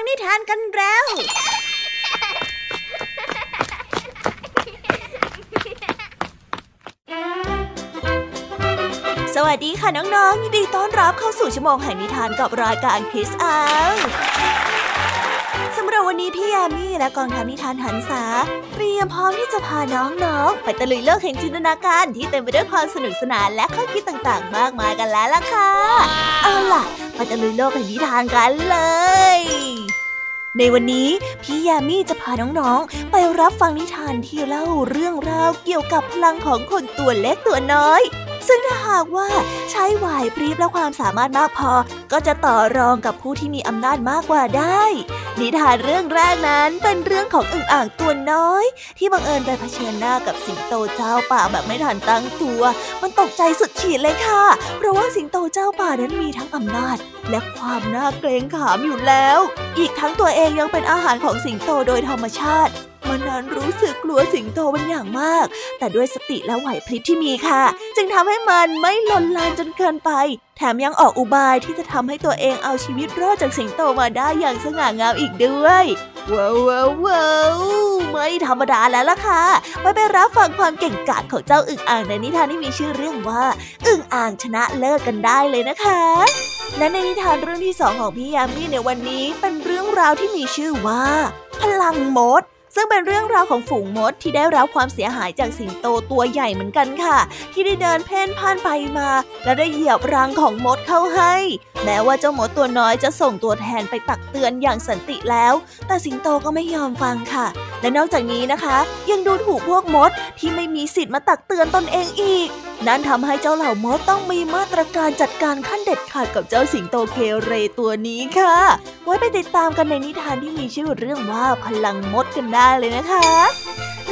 งนิทานกันแล้ว สวัสดีค่ะน้องๆ ยินดีต้อนรับเข้าสู่ชั่วโมงแห่งนิทานกับรายการคิสอาสำหรับวันนี้พี่ยามี่และกองทัพนิทานหันษาเตรียมพร้อมที่จะพาน้องๆ ไปตะลุยโลกแห่งจินตนาการที่เต็มไปด้วยความสนุกสนานและข้อคิดต่างๆ มากมายกันแล้วล่ะค่ะ เอาล่ะ ไปตะลุยโลกแห่งนิทานกันเลย ในวันนี้พี่ยามีจะพาน้องๆ ไปรับฟังนิทานที่เล่าเรื่องราวเกี่ยวกับพลังของคนตัวเล็กตัวน้อย ซึ่งถ้าหากว่าใช้ไหวพริบและความสามารถมากพอ ก็จะต่อรองกับผู้ที่มีอำนาจมากกว่าได้ นิทานเรื่องแรกนั้นเป็นเรื่องของอึ่งอ่างตัวน้อย ที่บังเอิญไปเผชิญหน้ากับสิงโตเจ้าป่าแบบไม่ทันตั้งตัว มันตกใจสุดขีดเลยค่ะ เพราะว่าสิงโตเจ้าป่านั้นมีทั้งอำนาจ และความน่าเกรงขามอยู่แล้ว อีกทั้งตัวเองยังเป็นอาหารของสิงโตโดยธรรมชาติ มันนั้นรู้สึกกลัวสิงโตเป็นอย่างมาก แต่ด้วยสติและไหวพริบที่มีค่ะ จึงทำให้มันไม่ลนลานจนเกินไป แถมยังออกอุบายที่จะทำให้ตัวเองเอาชีวิตรอดจากสิงโตมาได้อย่างสง่างามอีกด้วยว้าวว้าวไม่ธรรมดาแล้วล่ะค่ะไปไปรับฟังความเก่งกาจของเจ้าอึ่งอ่างในนิทานที่มีชื่อเรื่องว่า อึ่งอ่างชนะเลิศกันได้เลยนะคะและในนิทานเรื่องที่สองของพี่ยามีในวันนี้เป็นเรื่องราวที่มีชื่อว่า พลังมด ซึ่งเป็นเรื่องราวของฝูงมดที่ได้รับความเสียหายจากสิงโตตัวใหญ่เหมือนกันค่ะ ที่ได้เดินเพ่นพ่านไปมา และได้เหยียบรังของมดเข้าให้ แม้ว่าเจ้ามดตัวน้อยจะส่งตัวแทนไปตักเตือนอย่างสันติแล้ว แต่สิงโตก็ไม่ยอมฟังค่ะ และนอกจากนี้นะคะ ยังดูถูกพวกมดที่ไม่มีสิทธิ์มาตักเตือนตนเองอีก นั่นทำให้เจ้าเหล่ามดต้องมีมาตรการจัดการขั้นเด็ดขาดกับเจ้าสิงโตเกเรตัวนี้ค่ะ ไว้ไปติดตามกันในนิทานที่มีชื่อเรื่องว่าพลังมดกันได้เลยนะคะ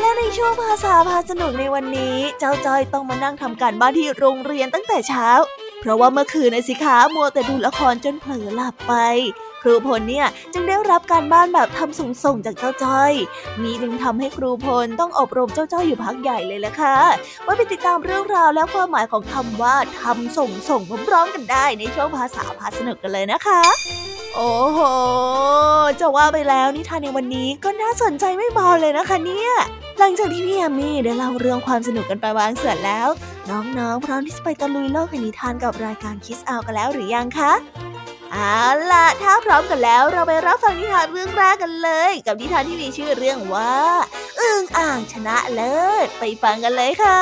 และในช่วงภาษาพาสนุกในวันนี้ เจ้าจอยต้องมานั่งทำการบ้านที่โรงเรียนตั้งแต่เช้า เพราะว่าเมื่อคืนในสิคะมัวแต่ดูละครจนเผลอหลับไป รูพลเนี่ยจึงได้รับการบ้านแบบทำส่งส่งจากเจ้าจ้อย นี่จึงทำให้ครูพลต้องอบรมเจ้าจ้อยอยู่พักใหญ่เลยละค่ะไว้ไปติดตามเรื่องราวและความหมายของคำว่าทำส่งส่งพร้อมๆกันได้ในช่วงภาษาพาสนุกกันเลยนะคะ โอ้โห จะว่าไปแล้วนิทานในวันนี้ก็น่าสนใจไม่เบาเลยนะคะเนี่ยหลังจากที่พี่แอมมี่ได้เล่าเรื่องความสนุกกันไปบางส่วนแล้ว น้องๆพร้อมที่จะไปตะลุยโลกแห่งนิทานกับรายการคิสเอากันแล้วหรือยังคะ เอาล่ะ ถ้าพร้อมกันแล้วเราไปรับฟังนิทานเรื่องแรกกันเลย กับนิทานที่มีชื่อเรื่องว่าอึ่งอ่างชนะเลิศไปฟังกันเลยค่ะ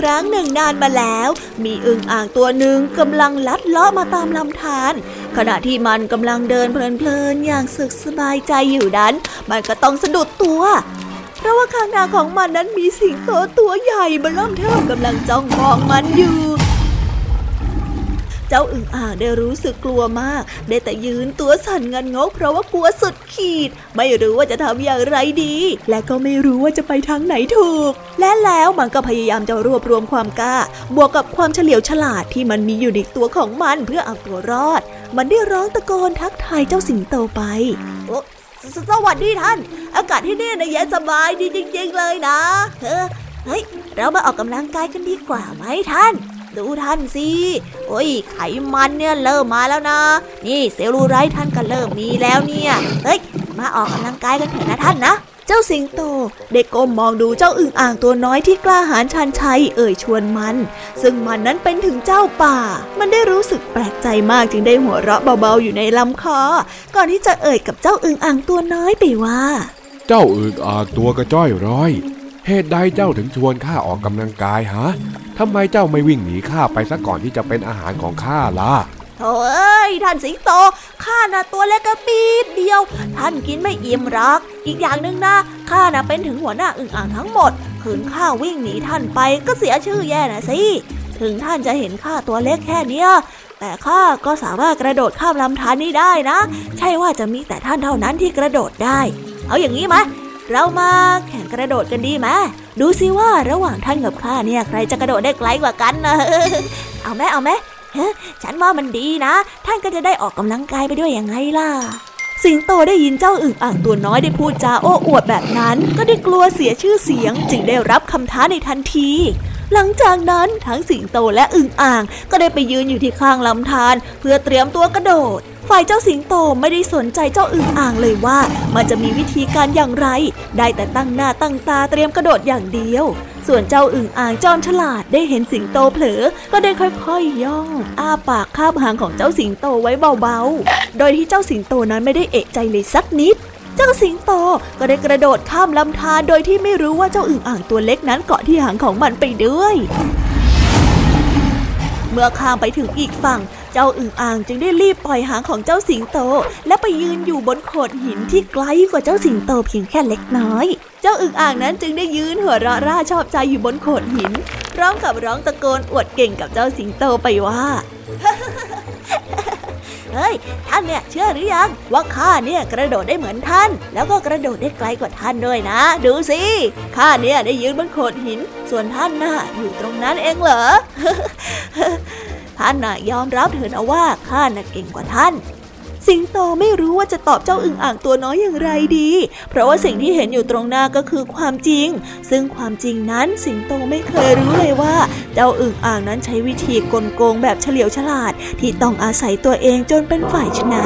ครั้งหนึ่งนานมาแล้ว มีอึ่งอ่างตัวหนึ่งกำลังลัดเลาะมาตามลำธารขณะที่มันกำลังเดินเพลินๆอย่างสุขสบายใจอยู่นั้น มันก็ต้องสะดุดตัว เพราะว่าข้างหน้าของมันนั้นมีสิงโตตัวใหญ่บนล่มเท่ากำลังจ้องมองมันอยู่ เจ้าอึ่งอ่างได้รู้สึกกลัวมาก ได้แต่ยืนตัวสั่นงันงกเพราะว่ากลัวสุดขีด ไม่รู้ว่าจะทำอย่างไรดี และก็ไม่รู้ว่าจะไปทางไหนถูก และแล้วมันก็พยายามจะรวบรวมความกล้า บวกกับความเฉลียวฉลาดที่มันมีอยู่ในตัวของมันเพื่อเอาตัวรอด มันได้ร้องตะโกนทักทายเจ้าสิงโตไปโอ้สวัสดีท่าน อากาศที่นี่นะเย็นสบายดีจริง ๆ เลยนะเฮ้ย เรามาออกกำลังกายกันดีกว่าไหมท่าน ดูท่านสิ โอ้ย ไขมันเนี่ยเริ่มมาแล้วนะ นี่เซลลูไรท์ท่านก็เริ่มมีแล้วเนี่ย เฮ้ย มาออกกำลังกายกันเถอะนะท่านนะเจ้าสิงโตเด็กก้มมองดูเจ้าอึ่งอ่างตัวน้อยที่กล้าหาญชันชัยเอ่ยชวนมัน ซึ่งมันนั้นเป็นถึงเจ้าป่า มันได้รู้สึกแปลกใจมากจึงได้หัวเราะเบาๆอยู่ในลำคอ ก่อนที่จะเอ่ยกับเจ้าอึ่งอ่างตัวน้อยไปว่า เจ้าอึ่งอ่างตัวกระจ้อยร้อย เหตุใดเจ้าถึงชวนข้าออกกำลังกายฮะทำไมเจ้าไม่วิ่งหนีข้าไปซะก่อนที่จะเป็นอาหารของข้าล่ะโถ่เอ้ยท่านสิงโตข้าน่ะตัวเล็กกระปีดเดียว ท่านกินไม่อิ่มรัก อีกอย่างหนึ่งนะข้าน่ะเป็นถึงหัวหน้าอึ่งอ่างทั้งหมดขืนข้าวิ่งหนีท่านไปก็เสียชื่อแย่นะสิถึงท่านจะเห็นข้าตัวเล็กแค่เนี้ยแต่ข้าก็สามารถกระโดดข้ามลำธารนี้ได้นะ ใช่ว่าจะมีแต่ท่านเท่านั้นที่กระโดดได้ เอาอย่างนี้ไหม เรามาแข่งกระโดดกันดีไหมดูซิว่าระหว่างท่านกับข้าเนี่ยใครจะกระโดดได้ไกลกว่ากันนะเอาไหมเอาไหมฉันว่ามันดีนะ ท่านก็จะได้ออกกำลังกายไปด้วยยังไงล่ะ สิงโตได้ยินเจ้าอึ่งอ่างตัวน้อยได้พูดจาโอ้อวดแบบนั้น ก็ได้กลัวเสียชื่อเสียง จึงได้รับคำท้าในทันที หลังจากนั้นทั้งสิงโตและอึ่งอ่าง ก็ได้ไปยืนอยู่ที่ข้างลำธารเพื่อเตรียมตัวกระโดด ฝ่ายเจ้าสิงโตไม่ได้สนใจเจ้าอึ่งอ่างเลยว่า มันจะมีวิธีการอย่างไร ได้แต่ตั้งหน้าตั้งตาเตรียมกระโดดอย่างเดียว ส่วนเจ้าอึ่งอ่างจอมฉลาดได้เห็นสิงโตเผลอ ก็ได้ค่อยๆย่อง อ้าปากคาบหางของเจ้าสิงโตไว้เบาๆ โดยที่เจ้าสิงโตนั้นไม่ได้เอะใจเลยสักนิดเจ้าสิงโตก็ได้กระโดดข้ามลำธารโดยที่ไม่รู้ว่าเจ้าอึ่งอ่างตัวเล็กนั้นเกาะที่หางของมันไปด้วย เมื่อข้ามไปถึงอีกฝั่ง เจ้าอึ่งอ่างจึงได้รีบปล่อยหางของเจ้าสิงโต และไปยืนอยู่บนโขดหินที่ไกลกว่าเจ้าสิงโตเพียงแค่เล็กน้อย เจ้าอึ่งอ่างนั้นจึงได้ยืนหัวเราะร่าชอบใจอยู่บนโขดหินร้องกับร้องตะโกนอวดเก่งกับเจ้าสิงโตไปว่าเฮ้ย ท่านเนี่ยเชื่อหรือยังว่าข้าเนี่ยกระโดดได้เหมือนท่าน แล้วก็กระโดดได้ไกลกว่าท่านด้วยนะ ดูสิข้าเนี่ยได้ยืนบนโขดหิน ส่วนท่านน่ะอยู่ตรงนั้นเองเหรอ ท่านน่ะยอมรับเถอะนะว่าข้าน่ะเก่งกว่าท่าน สิงโตไม่รู้ว่าจะตอบเจ้าอึ่งอ่างตัวน้อยอย่างไรดี เพราะว่าสิ่งที่เห็นอยู่ตรงหน้าก็คือความจริง ซึ่งความจริงนั้นสิงโตไม่เคยรู้เลยว่า เจ้าอึ่งอ่างนั้นใช้วิธีกลโกงแบบเฉลียวฉลาดที่ต้องอาศัยตัวเองจนเป็นฝ่ายชนะ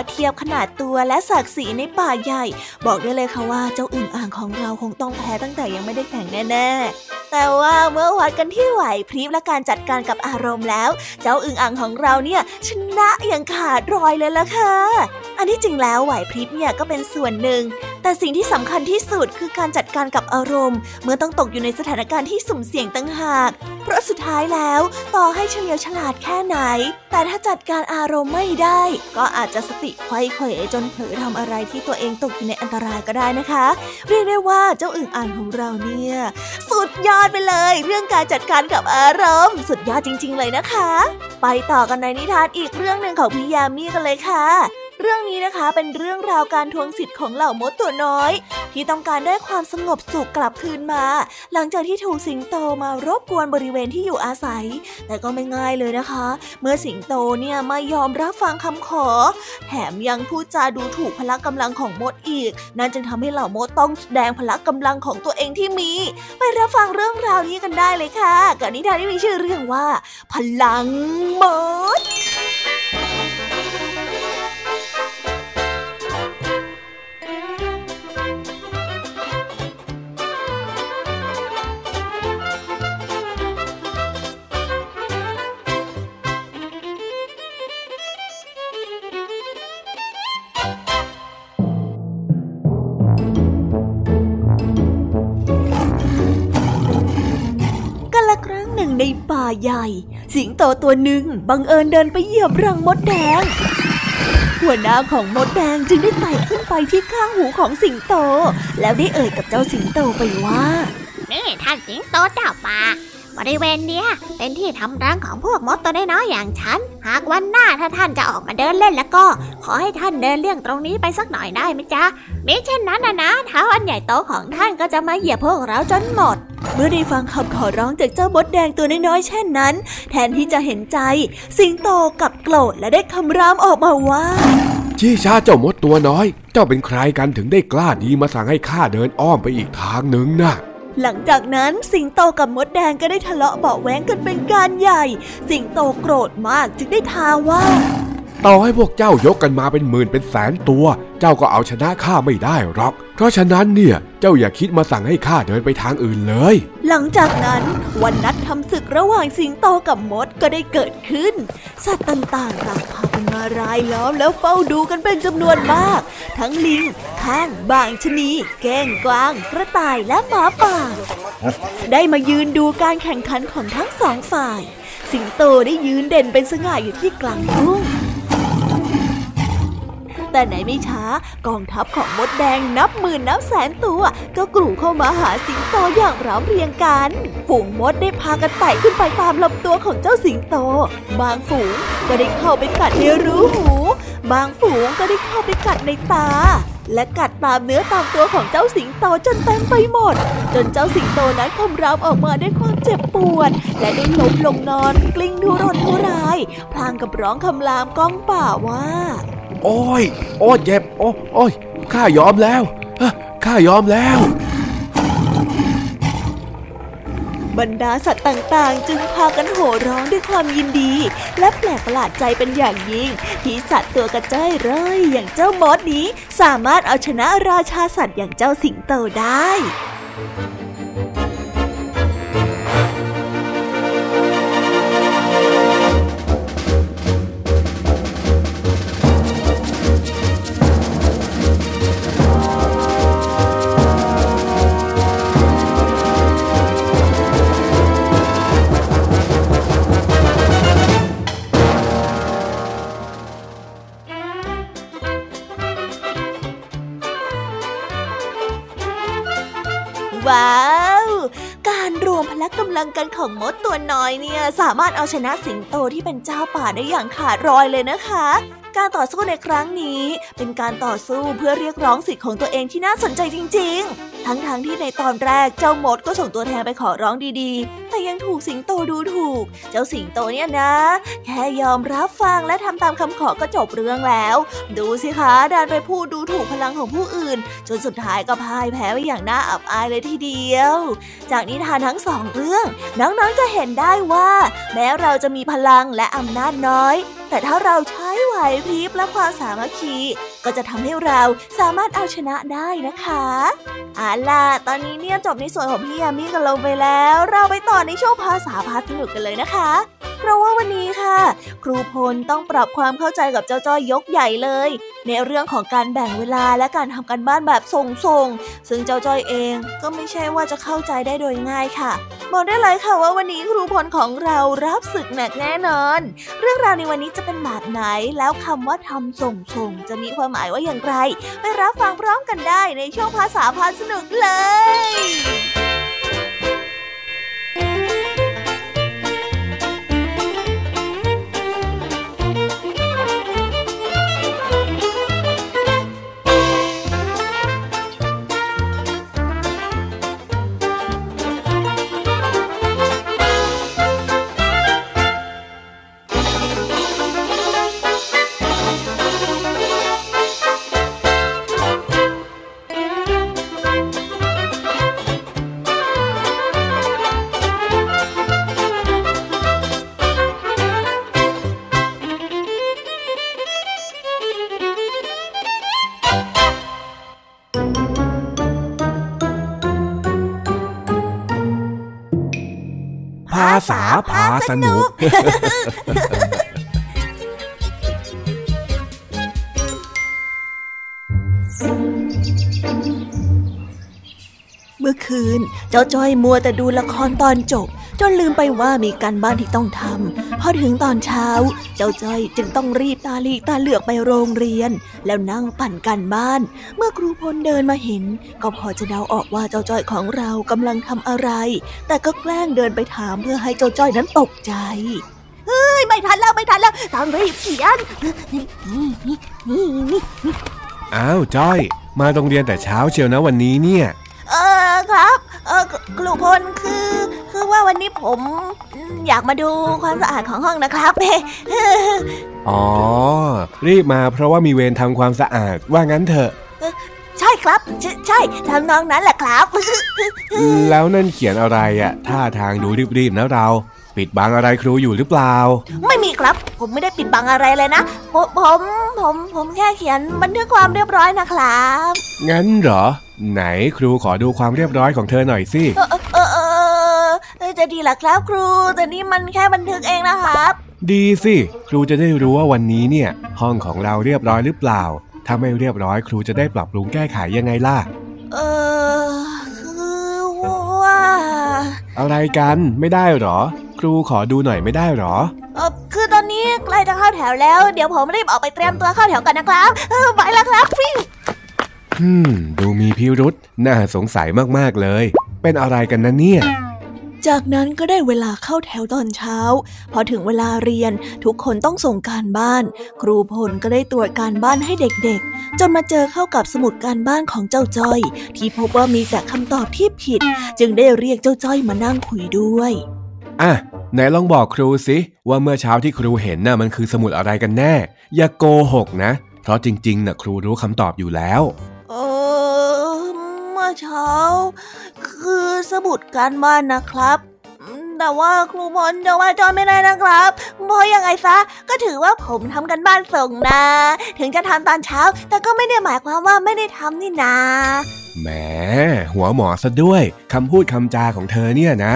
ว่าเทียบขนาดตัวและศักดิ์ศรีในป่าใหญ่ บอกได้เลยค่ะว่าเจ้าอึ่งอ่างของเราคงต้องแพ้ตั้งแต่ยังไม่ได้แข่งแน่ๆ แต่ว่าเมื่อวัดกันที่ไหวพริบและการจัดการกับอารมณ์แล้ว เจ้าอึ่งอ่างของเราเนี่ยชนะอย่างขาดรอยเลยละค่ะ อันที่จริงแล้วไหวพริบเนี่ยก็เป็นส่วนหนึ่ง แต่สิ่งที่สำคัญที่สุดคือการจัดการกับอารมณ์ เมื่อต้องตกอยู่ในสถานการณ์ที่สุ่มเสี่ยงตั้งหาก เพราะสุดท้ายแล้วต่อให้เฉลียวฉลาดแค่ไหน แต่ถ้าจัดการอารมณ์ไม่ได้ ก็อาจจะสติไขว้เขวจนเผลอทำอะไรที่ตัวเองตกอยู่ในอันตรายก็ได้นะคะ เรียกได้ว่าเจ้าอึ่งอ่างของเราเนี่ย สุดยอดไปเลย เรื่องการจัดการกับอารมณ์ สุดยอดจริง ๆ เลยนะคะ ไปต่อกันในนิทานอีกเรื่องหนึ่งของพี่ยามีกันเลยค่ะ เรื่องนี้นะคะเป็นเรื่องราวการทวงสิทธิ์ของเหล่ามดตัวน้อย ที่ต้องการได้ความสงบสุขกลับคืนมา หลังจากที่ถูกสิงโตมารบกวนบริเวณที่อยู่อาศัย แต่ก็ไม่ง่ายเลยนะคะ เมื่อสิงโตเนี่ยไม่ยอมรับฟังคำขอ แถมยังพูดจาดูถูกพละกำลังของมดอีก นั่นจึงทำให้เหล่ามดต้องแสดงพละกำลังของตัวเองที่มี ไปรับฟังเรื่องราวนี้กันได้เลยค่ะกับนิทานที่มีชื่อเรื่องว่า พลังมด ใหญ่ สิงโตตัวหนึ่งบังเอิญเดินไปเหยียบรังมดแดง หัวหน้าของมดแดงจึงได้ไต่ขึ้นไปที่ข้างหูของสิงโต แล้วได้เอ่ยกับเจ้าสิงโตไปว่า นี่ท่านสิงโตเจ้าป่า บริเวณเนี้ยเป็นที่ทำรังของพวกมดตัวน้อยๆอย่างฉัน หากวันหน้าถ้าท่านจะออกมาเดินเล่นแล้วก็ ขอให้ท่านเดินเลี่ยงตรงนี้ไปสักหน่อยได้ไหมจ๊ะมิเช่นนั้นนะนะเท้าอันใหญ่โตของท่านก็จะมาเหยียบพวกเราจนหมด เมื่อได้ฟังคำขอร้องจากเจ้ามดแดงตัวน้อยๆเช่นนั้น แทนที่จะเห็นใจ สิงโตกับโกรธและได้คำรามออกมาว่าชี้ชาเจ้ามดตัวน้อย เจ้าเป็นใครกันถึงได้กล้าดีมาสั่งให้ข้าเดินอ้อมไปอีกทางหนึ่งนะ่ะ หลังจากนั้นสิงโตกับมดแดงก็ได้ทะเลาะเบาะแว้งกันเป็นการใหญ่ สิงโตโกรธมากจึงได้ท้าว่า ต่อให้พวกเจ้ายกกันมาเป็นหมื่นเป็นแสนตัว เจ้าก็เอาชนะข้าไม่ได้หรอก เพราะฉะนั้นเนี่ย เจ้าอย่าคิดมาสั่งให้ข้าเดินไปทางอื่นเลย หลังจากนั้นวันนัดทำศึกระหว่างสิงโตกับมดก็ได้เกิดขึ้น สัตว์ต่างๆต่างพากันมารายล้อมแล้วเฝ้าดูกันเป็นจำนวนมาก ทั้งลิงข้างบางชนี แก้งกวาง กระต่ายและหมาป่า ได้มายืนดูการแข่งขันของทั้งสองฝ่าย สิงโตได้ยืนเด่นเป็นสง่าอยู่ที่กลางทุ่ง แต่ไหนไม่ช้ากองทัพของมดแดงนับหมื่นนับแสนตัว ก็กลุ่เข้ามาหาสิงโตอย่างร้อมเรียงกัน ฝูงมดได้พากันไต่ขึ้นไปตามลำตัวของเจ้าสิงโต บางฝูงก็ได้เข้าไปกัดในรูหู บางฝูงก็ได้เข้าไปกัดในตาและกัดตามเนื้อตามตัวของเจ้าสิงโตจนเต็มไปหมด จนเจ้าสิงโตนั้นคำรามออกมาด้วยความเจ็บปวด และได้ล้มลงนอนกลิ้งทุรนทุราย พลางกับร้องคำรามก้องป่าว่า โอ้ย โอ้ยเจ็บ โอ้โอ้ยข้ายอมแล้วข้ายอมแล้ว บรรดาสัตว์ต่างๆ จึงพากันโห่ร้องด้วยความยินดี และแปลกประหลาดใจเป็นอย่างยิ่ง ที่สัตว์ตัวกระเจ้อยร่อยอย่างเจ้ามดนี้ สามารถเอาชนะราชาสัตว์อย่างเจ้าสิงโตได้ ลังกันของมดตัวน้อยเนี่ยสามารถเอาชนะสิงโตที่เป็นเจ้าป่าได้อย่างขาดรอยเลยนะคะ การต่อสู้ในครั้งนี้ เป็นการต่อสู้เพื่อเรียกร้องสิทธิ์ของตัวเองที่น่าสนใจจริง ๆ ทั้งๆทที่ในตอนแรกเจ้ามดก็ส่งตัวแทนไปขอร้องดีๆ แต่ยังถูกสิงโตดูถูก เจ้าสิงโตเนี่ยนะ แค่ยอมรับฟังและทำตามคำขอก็จบเรื่องแล้ว ดูสิคะดันไปพูดดูถูกพลังของผู้อื่น จนสุดท้ายก็พ่ายแพ้ไปอย่างน่าอับอายเลยทีเดียว จากนิทานทั้งสองเรื่อง น้องๆจะเห็นได้ว่า แม้เราจะมีพลังและอำนาจน้อย แต่ถ้าเราใช้ไหวพริบและความสามัคคี ก็จะทำให้เราสามารถเอาชนะได้นะคะล่ะ ตอนนี้เนี่ยจบในส่วนของพี่ยามีกันลงไปแล้ว เราไปต่อในช่วงภาษาพาสนุกกันเลยนะคะ เพราะว่าวันนี้ค่ะ ครูพลต้องปรับความเข้าใจกับเจ้าจ้อยยกใหญ่เลย ในเรื่องของการแบ่งเวลาและการทำการบ้านแบบส่งๆซึ่งเจ้าจ้อยเองก็ไม่ใช่ว่าจะเข้าใจได้โดยง่ายค่ะบอกได้เลยค่ะว่าวันนี้ครูพลของเรารับศึกหนักแน่นอน เรื่องราวในวันนี้จะเป็นแบบไหน แล้วคำว่าทำส่งส่งจะมีความหมายว่าอย่างไร ไปรับฟังพร้อมกันได้ในช่วงภาษาพาสนุกเลย สนุกนเมื่อคืน เจ้าจ้อยมัวแต่ดูละครตอนจบ จนลืมไปว่ามีการบ้านที่ต้องทำพอถึงตอนเช้า เจ้าจ้อยจึงต้องรีบตาลีกตาเหลือกไปโรงเรียน แล้วนั่งปั่นกันบ้าน เมื่อครูพลเดินมาเห็น ก็พอจะเดาออกว่าเจ้าจ้อยของเรากำลังทำอะไร แต่ก็แกล้งเดินไปถามเพื่อให้เจ้าจ้อยนั้นตกใจเฮ้ยไม่ทันแล้วไม่ทันแล้วต้องรีบเขียนนี่นี่นี่นี่อ้าวจ้อย มาโรงเรียนแต่เช้าเชียวนะวันนี้เนี่ย เออครับ เออครูพลคือ คือว่าวันนี้ผมอยากมาดูความสะอาดของห้องนะครับอ๋อ รีบมาเพราะว่ามีเวรทำความสะอาดว่างั้นเถอะใช่ครับ ใช่ใช่ทำนองนั้นแหละครับ แล้วนั่นเขียนอะไรอะ่ะท่าทางดูรีบๆนะเรา ปิดบังอะไรครูอยู่หรือเปล่า ไม่มีครับ ผมไม่ได้ปิดบังอะไรเลยนะ ผมผมผมผมแค่เขียนบันทึกความเรียบร้อยนะครับ งั้นเหรอ ไหนครูขอดูความเรียบร้อยของเธอหน่อยสิเออเออเออเออจะดีเหรอครับครู แต่นี่มันแค่บันทึกเองนะครับ ดีสิ ครูจะได้รู้ว่าวันนี้เนี่ย ห้องของเราเรียบร้อยหรือเปล่า ถ้าไม่เรียบร้อยครูจะได้ปรับปรุงแก้ไขยังไงล่ะ เออคือว่า อะไรกันไม่ได้เหรอ ครูขอดูหน่อยไม่ได้เหรอเออคือตอนนี้ใกล้จะเข้าแถวแล้ว เดี๋ยวผมรีบออกไปเตรียมตัวเข้าแถวกันนะครับเออไปแล้วครับฟิว อืมดูมีพิรุษน่าสงสัยมากๆเลย เป็นอะไรกันนะเนี่ย จากนั้นก็ได้เวลาเข้าแถวตอนเช้า พอถึงเวลาเรียนทุกคนต้องส่งการบ้าน ครูพลก็ได้ตรวจการบ้านให้เด็กๆ จนมาเจอเข้ากับสมุดการบ้านของเจ้าจ้อย ที่พบว่ามีแต่คำตอบที่ผิด จึงได้เรียกเจ้าจ้อยมานั่งคุยด้วยอะไหนลองบอกครูสิว่าเมื่อเช้าที่ครูเห็นน่ะมันคือสมุดอะไรกันแน่ อย่าโกหกนะ เพราะจริงๆน่ะครูรู้คำตอบอยู่แล้วเออ เมื่อเช้า คือสมุดการบ้านนะครับอืมแต่ว่าครูพลจะว่าจอยไม่ได้นะครับเพราะยังไงซะก็ถือว่าผมทำกันบ้านส่งนะ ถึงจะทำตอนเช้า แต่ก็ไม่ได้หมายความว่าไม่ได้ทำนี่นาแหมหัวหมอซะด้วยคำพูดคำจาของเธอเนี่ยนะ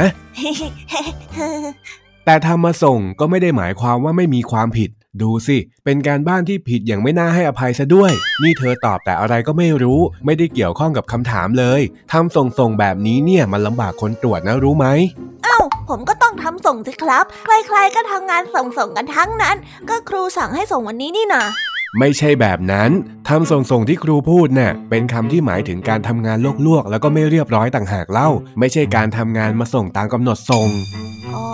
แต่ทำมาส่งก็ไม่ได้หมายความว่าไม่มีความผิด ดูสิ เป็นการบ้านที่ผิดอย่างไม่น่าให้อภัยซะด้วย นี่เธอตอบแต่อะไรก็ไม่รู้ ไม่ได้เกี่ยวข้องกับคำถามเลย ทำส่งส่งๆแบบนี้เนี่ยมันลำบากคนตรวจนะรู้ไหม เอ้า ผมก็ต้องทำส่งสิครับ ใครๆก็ทำงานส่งส่งๆกันทั้งนั้น ก็ครูสั่งให้ส่งวันนี้นี่นาไม่ใช่แบบนั้น ทำส่งส่งๆที่ครูพูดน่ะ เป็นคำที่หมายถึงการทำงานลวกๆ แล้วก็ไม่เรียบร้อยต่างหากเล่า ไม่ใช่การทำงานมาส่งตามกำหนดส่ง อ๋อเออ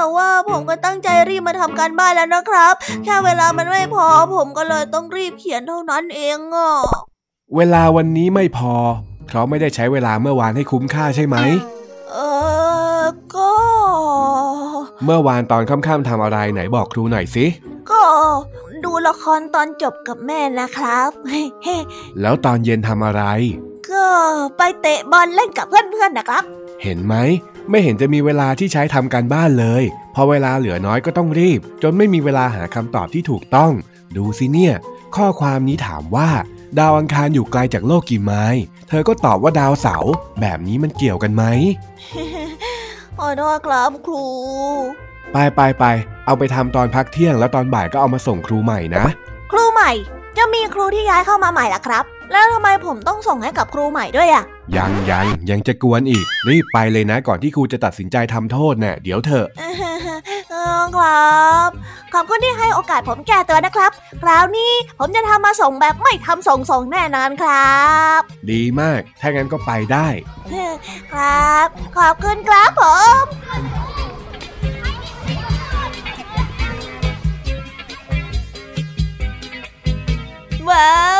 แต่ว่าผมก็ตั้งใจรีบมาทำการบ้านแล้วนะครับ แค่เวลามันไม่พอ ผมก็เลยต้องรีบเขียนเท่านั้นเองอะเวลาวันนี้ไม่พอ เพราะไม่ได้ใช้เวลาเมื่อวานให้คุ้มค่าใช่ไหม เออก็ เมื่อวานตอนค่ำๆทำอะไรไหนบอกครูหน่อยสิ ก็ดูละครตอนจบกับแม่นะครับ แล้วตอนเย็นทำอะไร ก็ไปเตะบอลเล่นกับเพื่อนๆนะครับ เห็นไหม ไม่เห็นจะมีเวลาที่ใช้ทำการบ้านเลย พอเวลาเหลือน้อยก็ต้องรีบ จนไม่มีเวลาหาคำตอบที่ถูกต้อง ดูสิเนี่ย ข้อความนี้ถามว่า ดาวอังคารอยู่ไกลจากโลกกี่ไมล์เธอก็ตอบว่าดาวเสาร์แบบนี้มันเกี่ยวกันไหมขอโทษครับครู ไปไปไปเอาไปทำตอนพักเที่ยงแล้วตอนบ่ายก็เอามาส่งครูใหม่นะ ครูใหม่ จะมีครูที่ย้ายเข้ามาใหม่ล่ะครับ แล้วทำไมผมต้องส่งให้กับครูใหม่ด้วยอะ ยังยังยังจะกวนอีก รีบไปเลยนะก่อนที่ครูจะตัดสินใจทำโทษน่ะเดี๋ยวเถอะเออครับ ขอบคุณที่ให้โอกาสผมแก้ตัวนะครับ คราวนี้ผมจะทำมาส่งแบบไม่ทำส่งส่งแน่นอนครับ ดีมาก ถ้างั้นก็ไปได้ ครับ ขอบคุณครับผมว้าว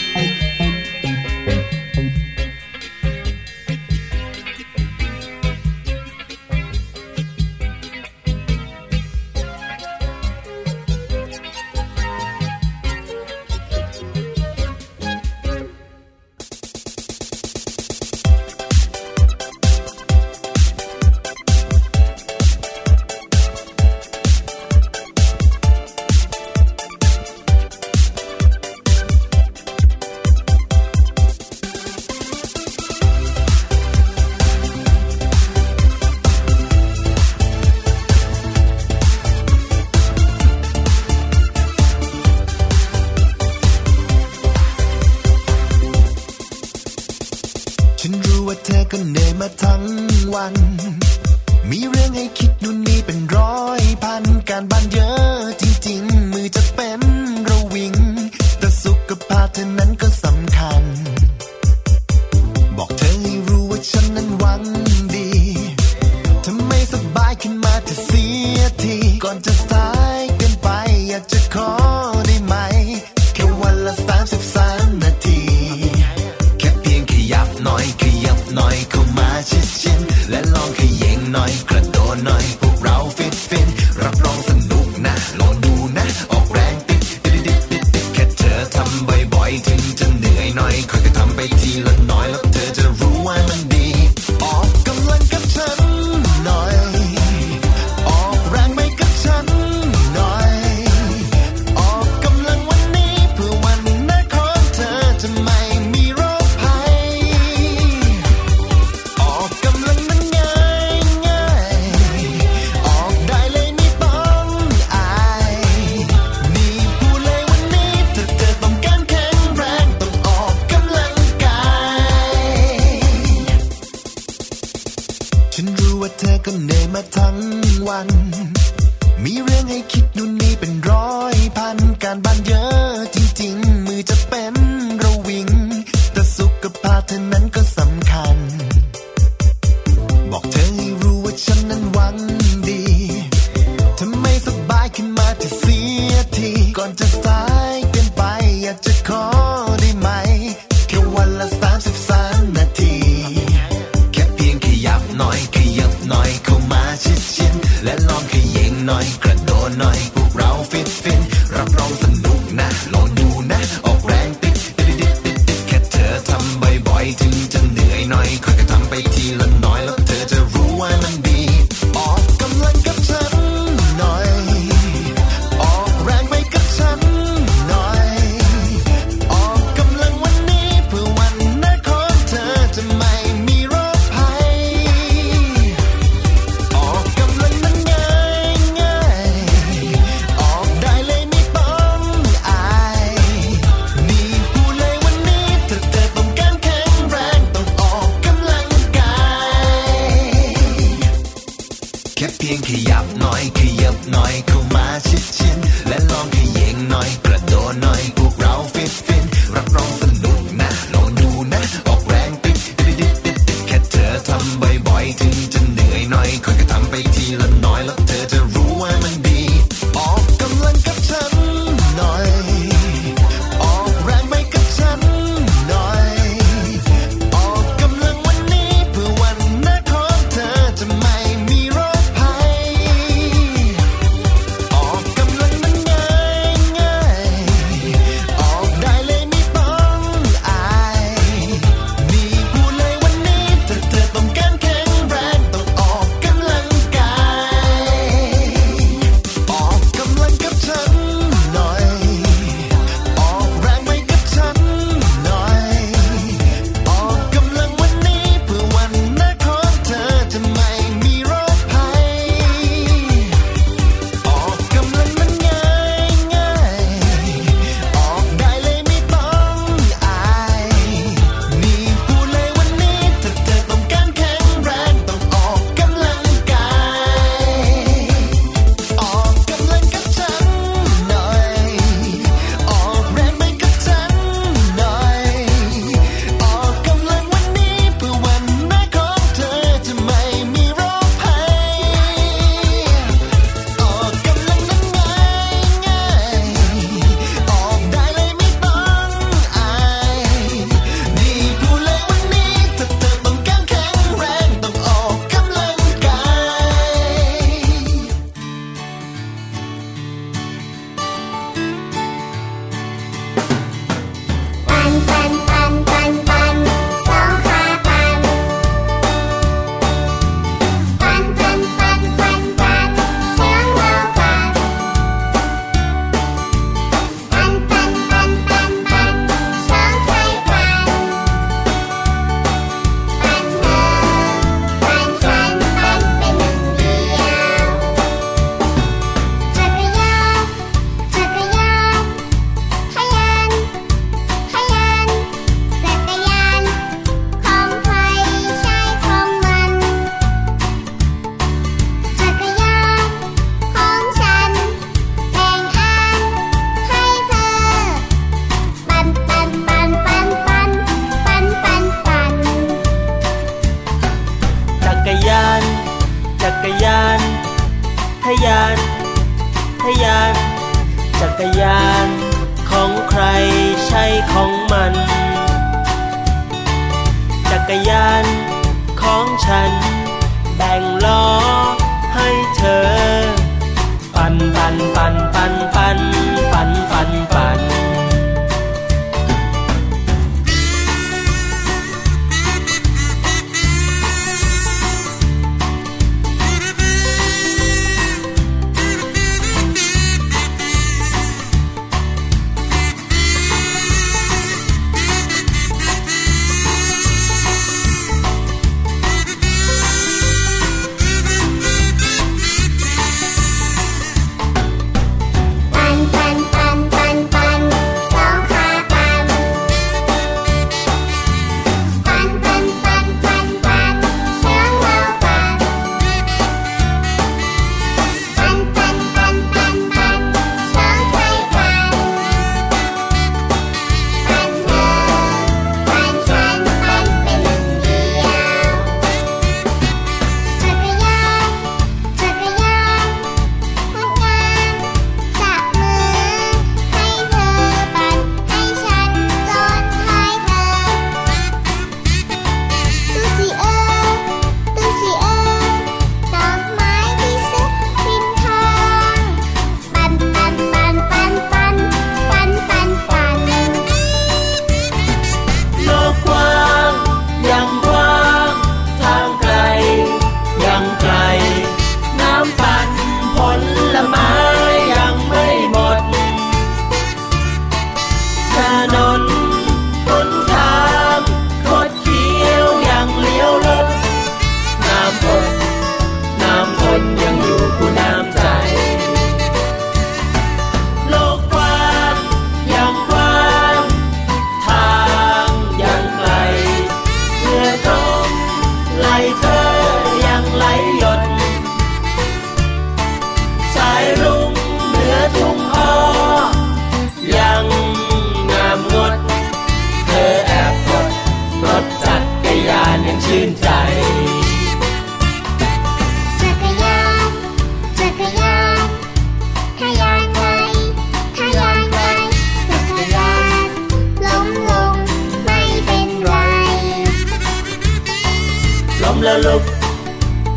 ล้ลุก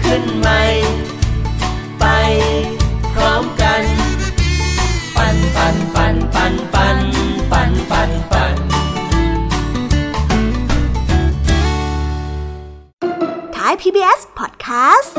ขึ้นใหม่ ไปพร้อมกัน ปันปันปันปันปันปันปันปันท้าย PBS Podcast